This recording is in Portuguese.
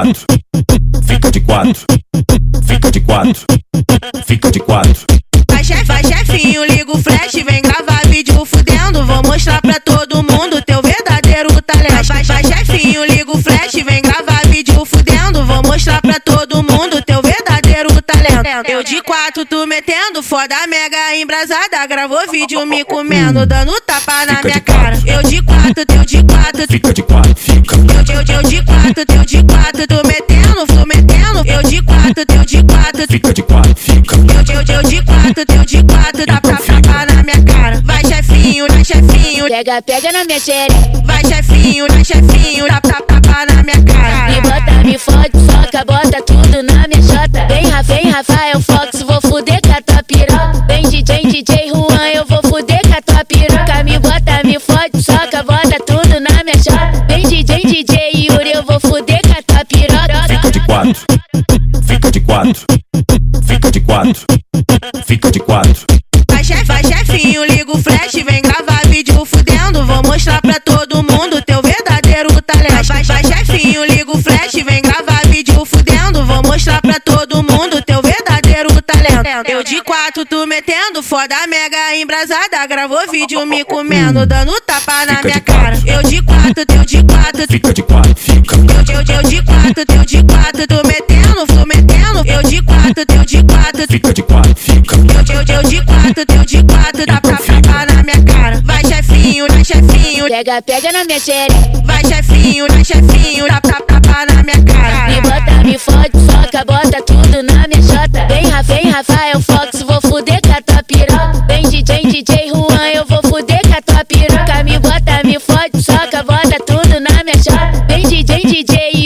quatro, fica de quatro, fica de quatro, fica de quatro. Vai, chefe, vai chefinho, talento. Eu de quatro, tu metendo foda mega embrasada. Gravou vídeo me comendo, dando tapa na minha cara. Eu de quatro, teu de quatro, Fica de quatro, fica. eu, eu, eu de quatro, teu de quatro, tu metendo, tu metendo. Eu de quatro, teu de quatro, Fica de quatro, fica. eu, eu, eu de quatro, teu de quatro, dá pra tapa na minha cara. Vai chefinho, vai chefinho, Pega, pega na minha xereca. vai chefinho, vai chefinho, dá pra tapa na minha Me cara. bota, me fode, soca, bota tudo na minha chota. Vem, Rafa, vem, Rafael Vou fuder com a tua piroca. Vem, DJ, DJ Juan, eu vou fuder com a tua piroca. Me bota, me fode, soca, bota tudo na minha chota. Vem, DJ, DJ Yuri, eu vou fuder com a tua piroca. Fica de quatro, fica de quatro, fica de quatro, fica de quatro. Vai chefe, vai chefinho, liga o flash, vem gravar vídeo fudendo. Vou mostrar pra todo mundo teu verdadeiro talento. Vai, vai chefinho, talento. Eu de quatro, tu metendo foda mega embrasada. Gravou vídeo me comendo, dando tapa na minha cara. Eu de quatro, teu de quatro, Fica de quatro, fica. eu, eu, eu de quatro, teu de quatro, tu metendo, tu metendo. Eu de quatro, teu de quatro, Fica de quatro, fica. eu, eu, eu de quatro, teu de quatro, dá pra tapa na minha cara. Vai chefinho, vai chefinho, Pega, pega na minha xereca. vai chefinho, vai chefinho, dá pra DJ,